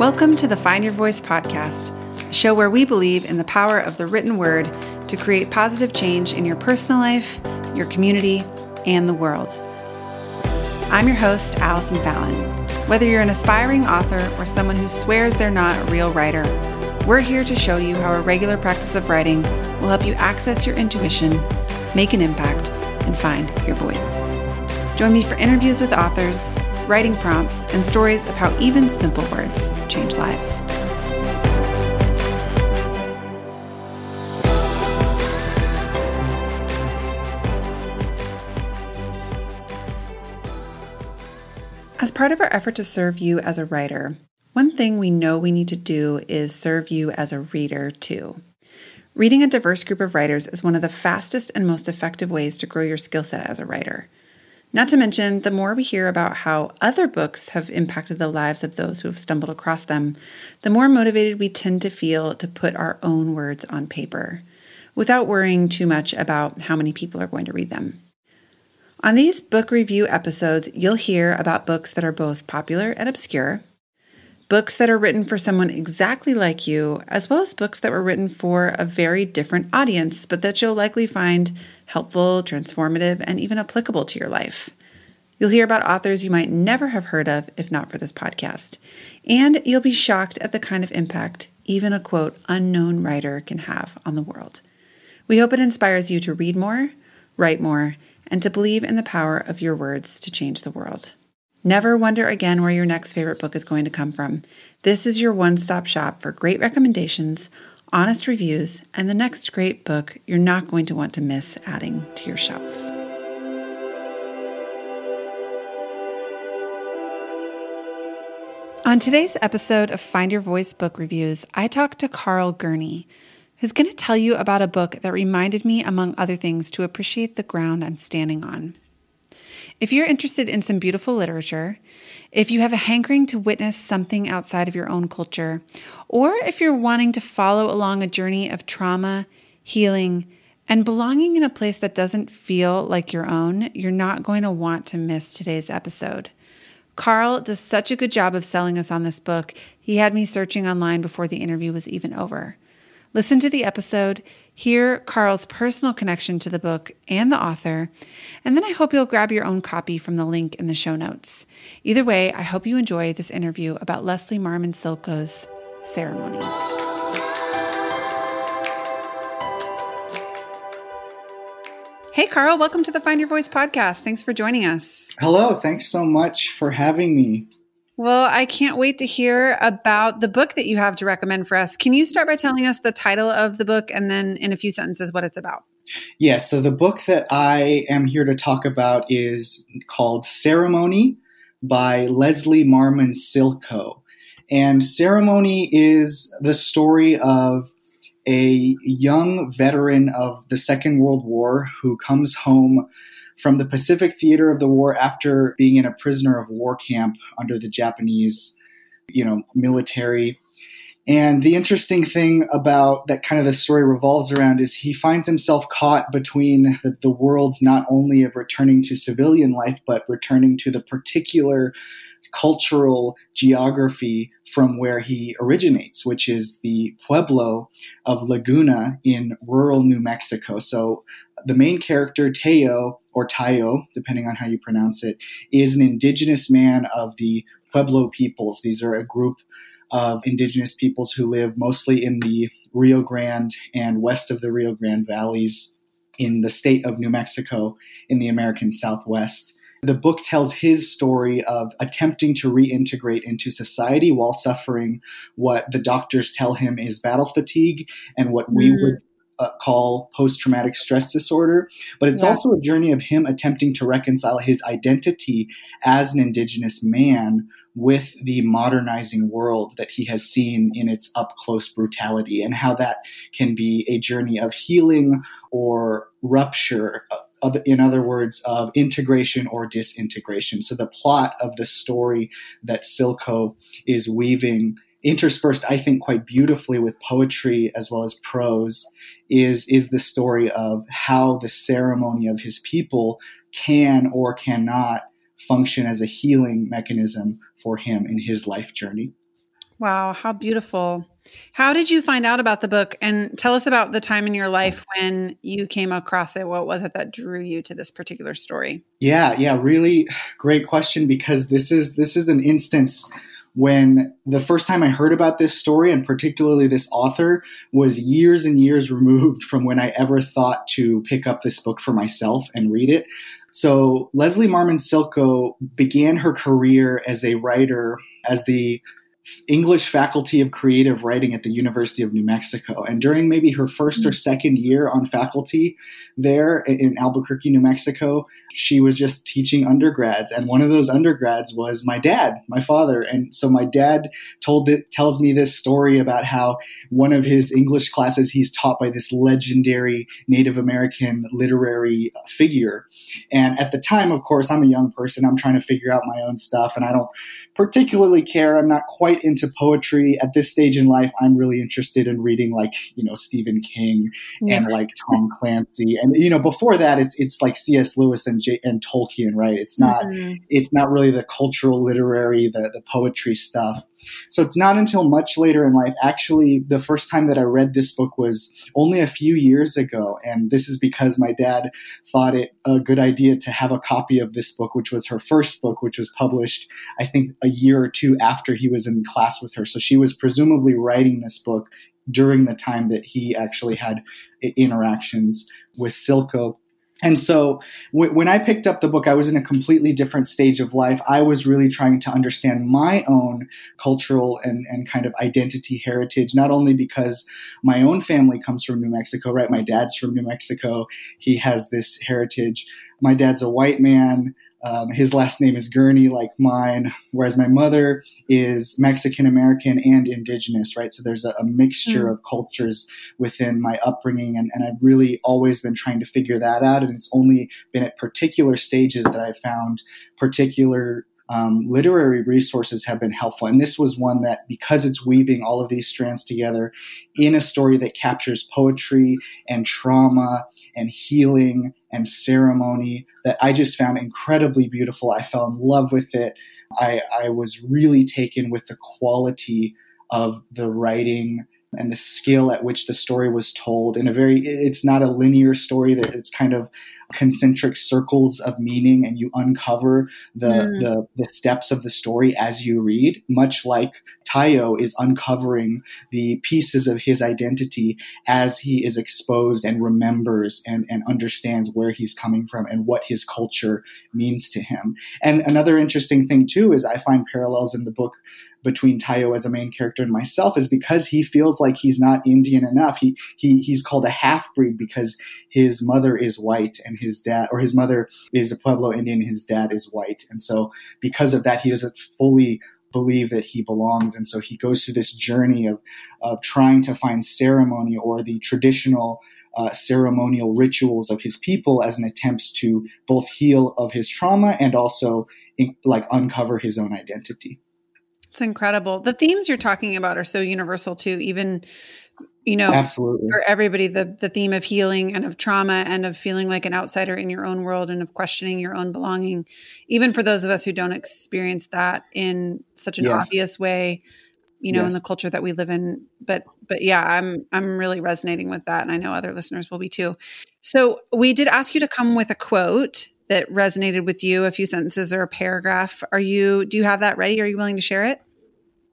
Welcome to the Find Your Voice podcast, a show where we believe in the power of the written word to create positive change in your personal life, your community, and the world. I'm your host, Allison Fallon. Whether you're an aspiring author or someone who swears they're not a real writer, we're here to show you how a regular practice of writing will help you access your intuition, make an impact, and find your voice. Join me for interviews with authors writing prompts, and stories of how even simple words change lives. As part of our effort to serve you as a writer, one thing we know we need to do is serve you as a reader too. Reading a diverse group of writers is one of the fastest and most effective ways to grow your skill set as a writer. Not to mention, the more we hear about how other books have impacted the lives of those who have stumbled across them, the more motivated we tend to feel to put our own words on paper, without worrying too much about how many people are going to read them. On these book review episodes, you'll hear about books that are both popular and obscure, books that are written for someone exactly like you, as well as books that were written for a very different audience, but that you'll likely find helpful, transformative, and even applicable to your life. You'll hear about authors you might never have heard of if not for this podcast. And you'll be shocked at the kind of impact even a quote, unknown writer can have on the world. We hope it inspires you to read more, write more, and to believe in the power of your words to change the world. Never wonder again where your next favorite book is going to come from. This is your one stop shop for great recommendations, honest reviews, and the next great book you're not going to want to miss adding to your shelf. On today's episode of Find Your Voice Book Reviews, I talked to Carl Gurney, who's going to tell you about a book that reminded me, among other things, to appreciate the ground I'm standing on. If you're interested in some beautiful literature, if you have a hankering to witness something outside of your own culture, or if you're wanting to follow along a journey of trauma, healing, and belonging in a place that doesn't feel like your own, you're not going to want to miss today's episode. Carl does such a good job of selling us on this book, he had me searching online before the interview was even over. Listen to the episode, hear Carl's personal connection to the book and the author, and then I hope you'll grab your own copy from the link in the show notes. Either way, I hope you enjoy this interview about Leslie Marmon Silko's ceremony. Hey, Carl, welcome to the Find Your Voice podcast. Thanks for joining us. Hello, thanks so much for having me. Well, I can't wait to hear about the book that you have to recommend for us. Can you start by telling us the title of the book and then, in a few sentences, what it's about? Yes, so the book that I am here to talk about is called Ceremony by Leslie Marmon Silko. And Ceremony is the story of a young veteran of the Second World War who comes home from the Pacific theater of the war after being in a prisoner of war camp under the Japanese, you know, military. And the interesting thing about that kind of the story revolves around is he finds himself caught between the, the worlds not only of returning to civilian life, but returning to the particular cultural geography from where he originates, which is the pueblo of Laguna in rural New Mexico. So the main character, Teo, or Tayo, depending on how you pronounce it, is an indigenous man of the Pueblo peoples. These are a group of indigenous peoples who live mostly in the Rio Grande and west of the Rio Grande valleys in the state of New Mexico in the American Southwest. The book tells his story of attempting to reintegrate into society while suffering what the doctors tell him is battle fatigue and what we mm. would uh, call post traumatic stress disorder. But it's yeah. also a journey of him attempting to reconcile his identity as an Indigenous man with the modernizing world that he has seen in its up close brutality, and how that can be a journey of healing or rupture, uh, in other words, of integration or disintegration. So, the plot of the story that Silko is weaving interspersed, I think, quite beautifully with poetry as well as prose, is is the story of how the ceremony of his people can or cannot function as a healing mechanism for him in his life journey. Wow, how beautiful. How did you find out about the book? And tell us about the time in your life when you came across it. What was it that drew you to this particular story? Yeah, yeah, really great question because this is this is an instance when the first time I heard about this story and particularly this author was years and years removed from when I ever thought to pick up this book for myself and read it. So Leslie Marmon Silko began her career as a writer as the English faculty of creative writing at the University of New Mexico. And during maybe her first or hmm. second year on faculty there in Albuquerque, New Mexico, she was just teaching undergrads. And one of those undergrads was my dad, my father. And so my dad told it, tells me this story about how one of his English classes he's taught by this legendary Native American literary figure. And at the time, of course, I'm a young person. I'm trying to figure out my own stuff and I don't particularly care. I'm not quite into poetry at this stage in life. I'm really interested in reading like, you know, Stephen King yeah. and like Tom Clancy. And, you know, before that, it's, it's like C.S. Lewis and, J- and Tolkien, right? It's not, mm-hmm. it's not really the cultural, literary, the, the poetry stuff. So it's not until much later in life. Actually, the first time that I read this book was only a few years ago. And this is because my dad thought it a good idea to have a copy of this book, which was her first book, which was published, I think, a year or two after he was in class with her. So she was presumably writing this book during the time that he actually had interactions with Silko. And so w- when I picked up the book, I was in a completely different stage of life. I was really trying to understand my own cultural and, and kind of identity heritage, not only because my own family comes from New Mexico, right? My dad's from New Mexico. He has this heritage. My dad's a white man. Um, his last name is Gurney, like mine, whereas my mother is Mexican American and indigenous, right? So there's a, a mixture mm. of cultures within my upbringing, and, and, I've really always been trying to figure that out. And it's only been at particular stages that I've found particular um, literary resources have been helpful. And this was one that, because it's weaving all of these strands together in a story that captures poetry and trauma and healing and ceremony, that I just found incredibly beautiful. I fell in love with it. I, I was really taken with the quality of the writing and the skill at which the story was told in a very it's not a linear story that it's kind of concentric circles of meaning and you uncover the, mm. the, the steps of the story as you read much like tayo is uncovering the pieces of his identity as he is exposed and remembers and, and understands where he's coming from and what his culture means to him and another interesting thing too is i find parallels in the book between Tayo as a main character and myself is because he feels like he's not Indian enough. He he he's called a half breed because his mother is white and his dad or his mother is a Pueblo Indian, his dad is white. And so because of that he doesn't fully believe that he belongs and so he goes through this journey of of trying to find ceremony or the traditional uh, ceremonial rituals of his people as an attempt to both heal of his trauma and also like uncover his own identity. It's incredible. The themes you're talking about are so universal too, even you know absolutely for everybody the the theme of healing and of trauma and of feeling like an outsider in your own world and of questioning your own belonging even for those of us who don't experience that in such an yes. obvious way you know yes. in the culture that we live in but but yeah i'm i'm really resonating with that and i know other listeners will be too so we did ask you to come with a quote that resonated with you, a few sentences or a paragraph. Are you do you have that ready? Are you willing to share it?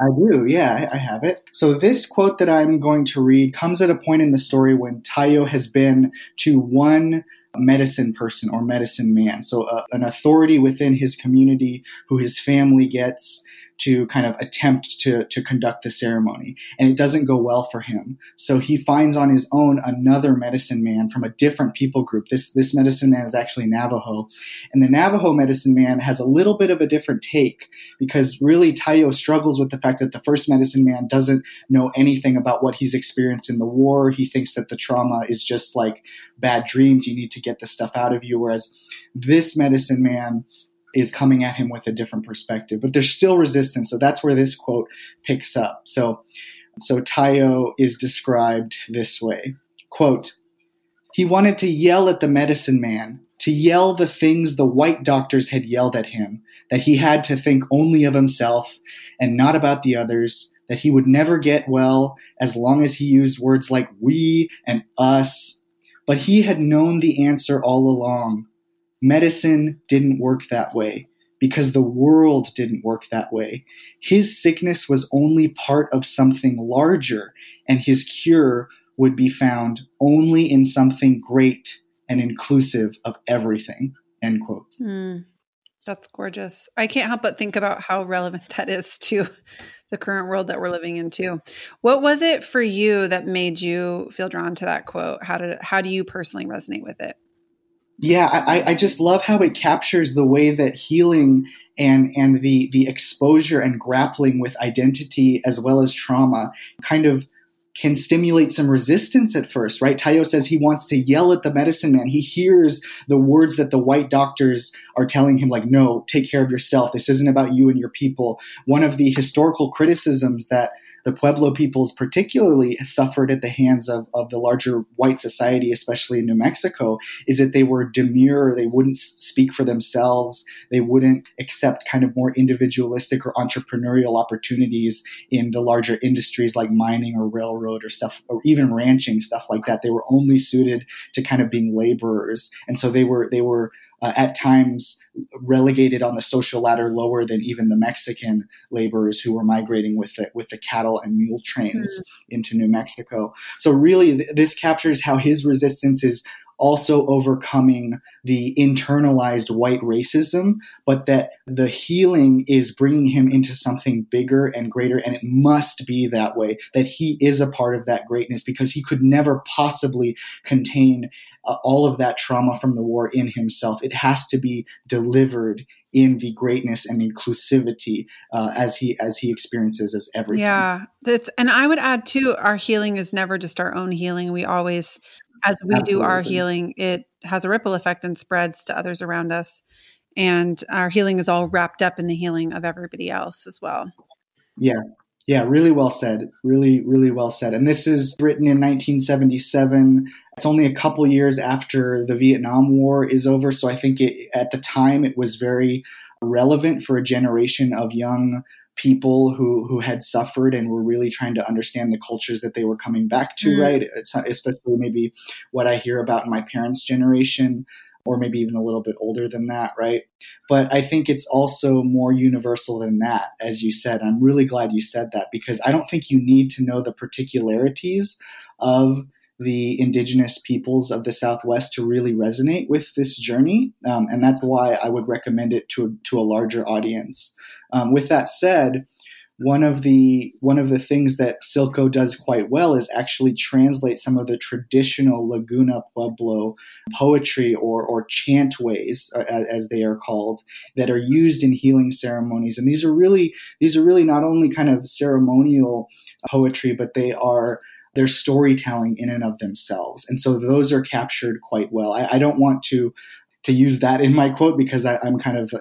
I do, yeah, I have it. So, this quote that I'm going to read comes at a point in the story when Tayo has been to one medicine person or medicine man, so uh, an authority within his community who his family gets to kind of attempt to, to conduct the ceremony. And it doesn't go well for him. So he finds on his own another medicine man from a different people group. This, this medicine man is actually Navajo. And the Navajo medicine man has a little bit of a different take because really Tayo struggles with the fact that the first medicine man doesn't know anything about what he's experienced in the war. He thinks that the trauma is just like bad dreams. You need to get the stuff out of you. Whereas this medicine man is coming at him with a different perspective. But there's still resistance. So that's where this quote picks up. So, so Tayo is described this way quote, He wanted to yell at the medicine man, to yell the things the white doctors had yelled at him, that he had to think only of himself and not about the others, that he would never get well as long as he used words like we and us. But he had known the answer all along. Medicine didn't work that way because the world didn't work that way. His sickness was only part of something larger, and his cure would be found only in something great and inclusive of everything. End quote. Mm, that's gorgeous. I can't help but think about how relevant that is to the current world that we're living in too. What was it for you that made you feel drawn to that quote? How did how do you personally resonate with it? Yeah, I, I just love how it captures the way that healing and and the the exposure and grappling with identity as well as trauma kind of can stimulate some resistance at first, right? Tayo says he wants to yell at the medicine man. He hears the words that the white doctors are telling him, like, no, take care of yourself. This isn't about you and your people. One of the historical criticisms that the Pueblo peoples particularly suffered at the hands of, of the larger white society, especially in New Mexico, is that they were demure, they wouldn't speak for themselves, they wouldn't accept kind of more individualistic or entrepreneurial opportunities in the larger industries like mining or railroad or stuff, or even ranching, stuff like that. They were only suited to kind of being laborers. And so they were, they were uh, at times relegated on the social ladder lower than even the Mexican laborers who were migrating with the, with the cattle and mule trains mm. into New Mexico. So really, th- this captures how his resistance is also overcoming the internalized white racism, but that the healing is bringing him into something bigger and greater. And it must be that way, that he is a part of that greatness because he could never possibly contain uh, all of that trauma from the war in himself. It has to be delivered in the greatness and inclusivity uh, as he as he experiences as everything. Yeah, that's and I would add too. Our healing is never just our own healing. We always, as we Absolutely. do our healing, it has a ripple effect and spreads to others around us. And our healing is all wrapped up in the healing of everybody else as well. Yeah, yeah, really well said. Really, really well said. And this is written in 1977. It's only a couple years after the Vietnam War is over. So I think it, at the time it was very relevant for a generation of young people who who had suffered and were really trying to understand the cultures that they were coming back to. Mm. Right, it's especially maybe what I hear about in my parents' generation or maybe even a little bit older than that, right? But I think it's also more universal than that, as you said. I'm really glad you said that because I don't think you need to know the particularities of the indigenous peoples of the Southwest to really resonate with this journey. Um, and that's why I would recommend it to, to a larger audience. Um, with that said, one of the one of the things that Silko does quite well is actually translate some of the traditional Laguna Pueblo poetry or or chantways uh, as they are called that are used in healing ceremonies and these are really these are really not only kind of ceremonial poetry but they are they're storytelling in and of themselves and so those are captured quite well I, I don't want to to use that in my quote because I, am kind of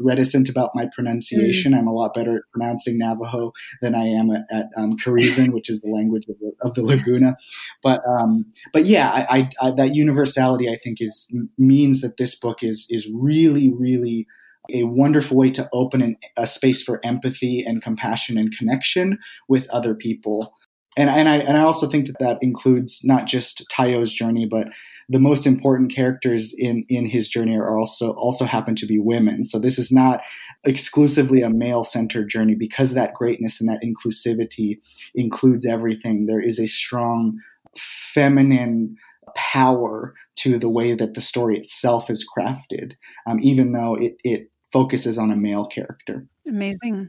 reticent about my pronunciation. Mm. I'm a lot better at pronouncing Navajo than I am at, at um, which is the language of the, of the Laguna. But um, but yeah, I, I, I, that universality I think is means that this book is is really really a wonderful way to open an, a space for empathy and compassion and connection with other people. And, and I and I also think that that includes not just Tayo's journey, but the most important characters in in his journey are also also happen to be women. So this is not exclusively a male centered journey because that greatness and that inclusivity includes everything. There is a strong feminine power to the way that the story itself is crafted, um, even though it, it focuses on a male character. Amazing.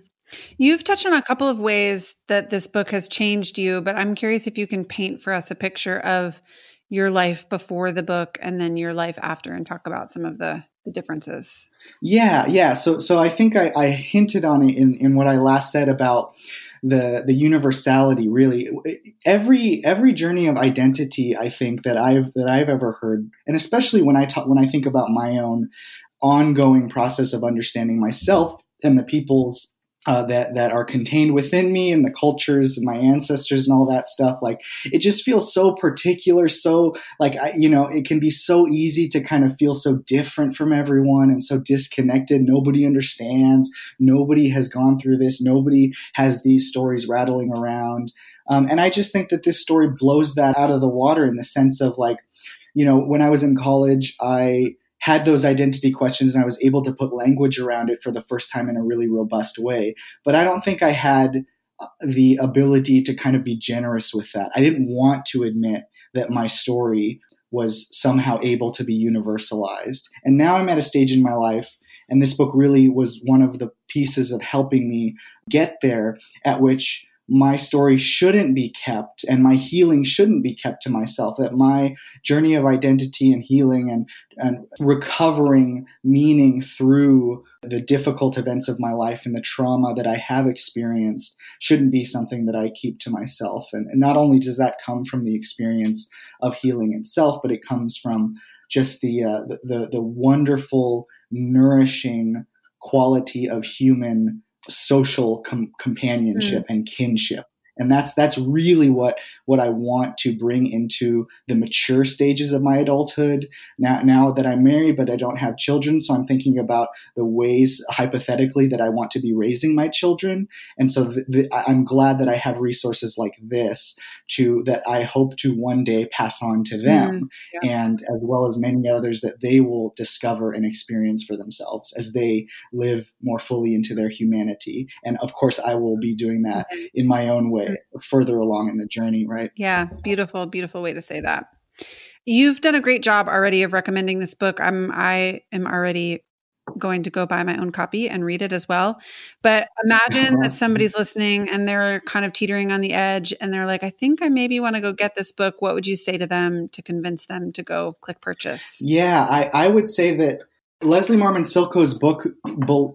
You've touched on a couple of ways that this book has changed you, but I'm curious if you can paint for us a picture of your life before the book and then your life after and talk about some of the, the differences. Yeah, yeah. So so I think I, I hinted on it in, in what I last said about the the universality really every every journey of identity I think that I've that I've ever heard and especially when I talk when I think about my own ongoing process of understanding myself and the peoples uh, that that are contained within me and the cultures and my ancestors and all that stuff. Like it just feels so particular, so like I, you know, it can be so easy to kind of feel so different from everyone and so disconnected. Nobody understands. Nobody has gone through this. Nobody has these stories rattling around. Um, and I just think that this story blows that out of the water in the sense of like, you know, when I was in college, I had those identity questions and I was able to put language around it for the first time in a really robust way. But I don't think I had uh, the ability to kind of be generous with that. I didn't want to admit that my story was somehow able to be universalized. And now I'm at a stage in my life, and this book really was one of the pieces of helping me get there, at which my story shouldn't be kept and my healing shouldn't be kept to myself that my journey of identity and healing and, and recovering meaning through the difficult events of my life and the trauma that i have experienced shouldn't be something that i keep to myself. And, and not only does that come from the experience of healing itself but it comes from just the, uh, the, the, the wonderful nourishing quality of human social com- companionship mm. and kinship and that's that's really what what I want to bring into the mature stages of my adulthood. Now now that I'm married, but I don't have children, so I'm thinking about the ways hypothetically that I want to be raising my children. And so th- th- I'm glad that I have resources like this to that I hope to one day pass on to them, mm, yeah. and as well as many others that they will discover and experience for themselves as they live more fully into their humanity. And of course, I will be doing that mm-hmm. in my own way way further along in the journey, right? Yeah, beautiful, beautiful way to say that. You've done a great job already of recommending this book. I'm I am already going to go buy my own copy and read it as well. But imagine that uh-huh. somebody's listening and they're kind of teetering on the edge and they're like, I think I maybe want to go get this book. What would you say to them to convince them to go click purchase? Yeah, I, I would say that Leslie Marmon Silko's book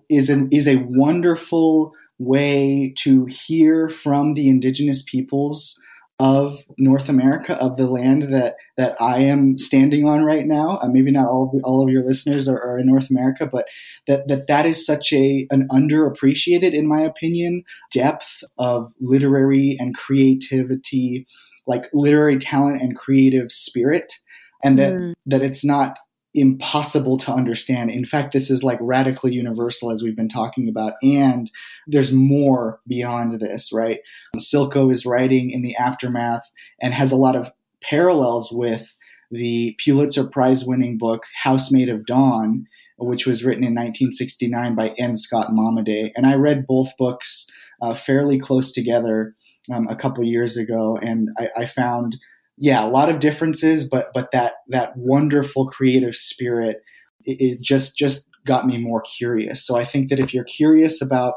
is an is a wonderful way to hear from the indigenous peoples of North America, of the land that that I am standing on right now. Uh, maybe not all of, all of your listeners are, are, in North America, but that that that is such a an underappreciated, in my opinion, depth of literary and creativity, like literary talent and creative spirit, and that mm. that it's not impossible to understand. In fact, this is like radically universal as we've been talking about. And there's more beyond this, right? Silko is writing in the aftermath and has a lot of parallels with the Pulitzer Prize winning book House Made of Dawn, which was written in 1969 by N. Scott Momaday. And I read both books uh, fairly close together um, a couple years ago, and I, I found yeah, a lot of differences, but but that that wonderful creative spirit it, it just just got me more curious. So I think that if you're curious about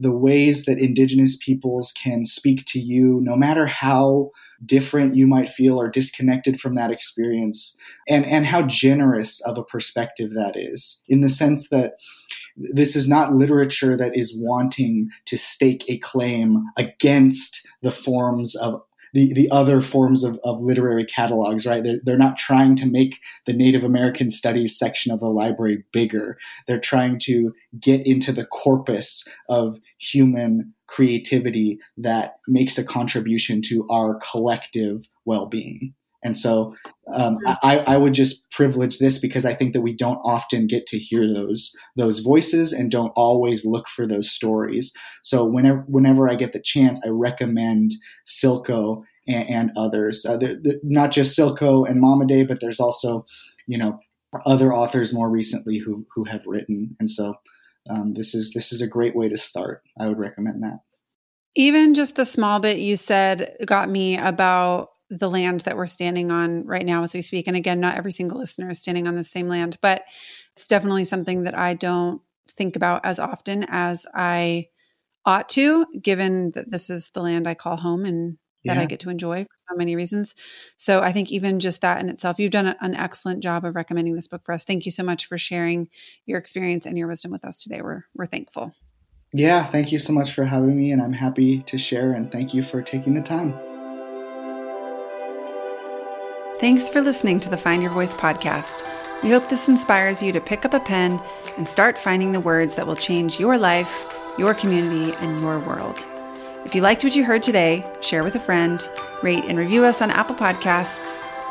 the ways that indigenous peoples can speak to you, no matter how different you might feel or disconnected from that experience, and, and how generous of a perspective that is, in the sense that this is not literature that is wanting to stake a claim against the forms of the, the other forms of, of literary catalogs, right? They're, they're not trying to make the Native American Studies section of the library bigger. They're trying to get into the corpus of human creativity that makes a contribution to our collective well being. And so um, mm-hmm. I, I, would just privilege this because I think that we don't often get to hear those those voices and don't always look for those stories. So whenever whenever I get the chance, I recommend Silko and, and others. Uh, they're, they're not just Silko and Momaday, but there's also you know other authors more recently who who have written. And so um, this is this is a great way to start. I would recommend that. Even just the small bit you said got me about the land that we're standing on right now as we speak. And again, not every single listener is standing on the same land, but it's definitely something that I don't think about as often as I ought to, given that this is the land I call home and that yeah. I get to enjoy for so many reasons. So I think even just that in itself, you've done an excellent job of recommending this book for us. Thank you so much for sharing your experience and your wisdom with us today. We're we're thankful. Yeah, thank you so much for having me and I'm happy to share and thank you for taking the time. Thanks for listening to the Find Your Voice podcast. We hope this inspires you to pick up a pen and start finding the words that will change your life your community, and your world. If you liked what you heard today, share with a friend, rate and review us on Apple Podcasts.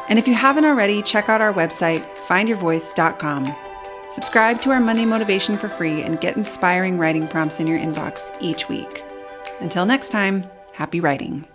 And if you haven't already, check out our website, findyourvoice.com. Subscribe to our Monday Motivation for free and get inspiring writing prompts in your inbox each week. Until next time, happy writing.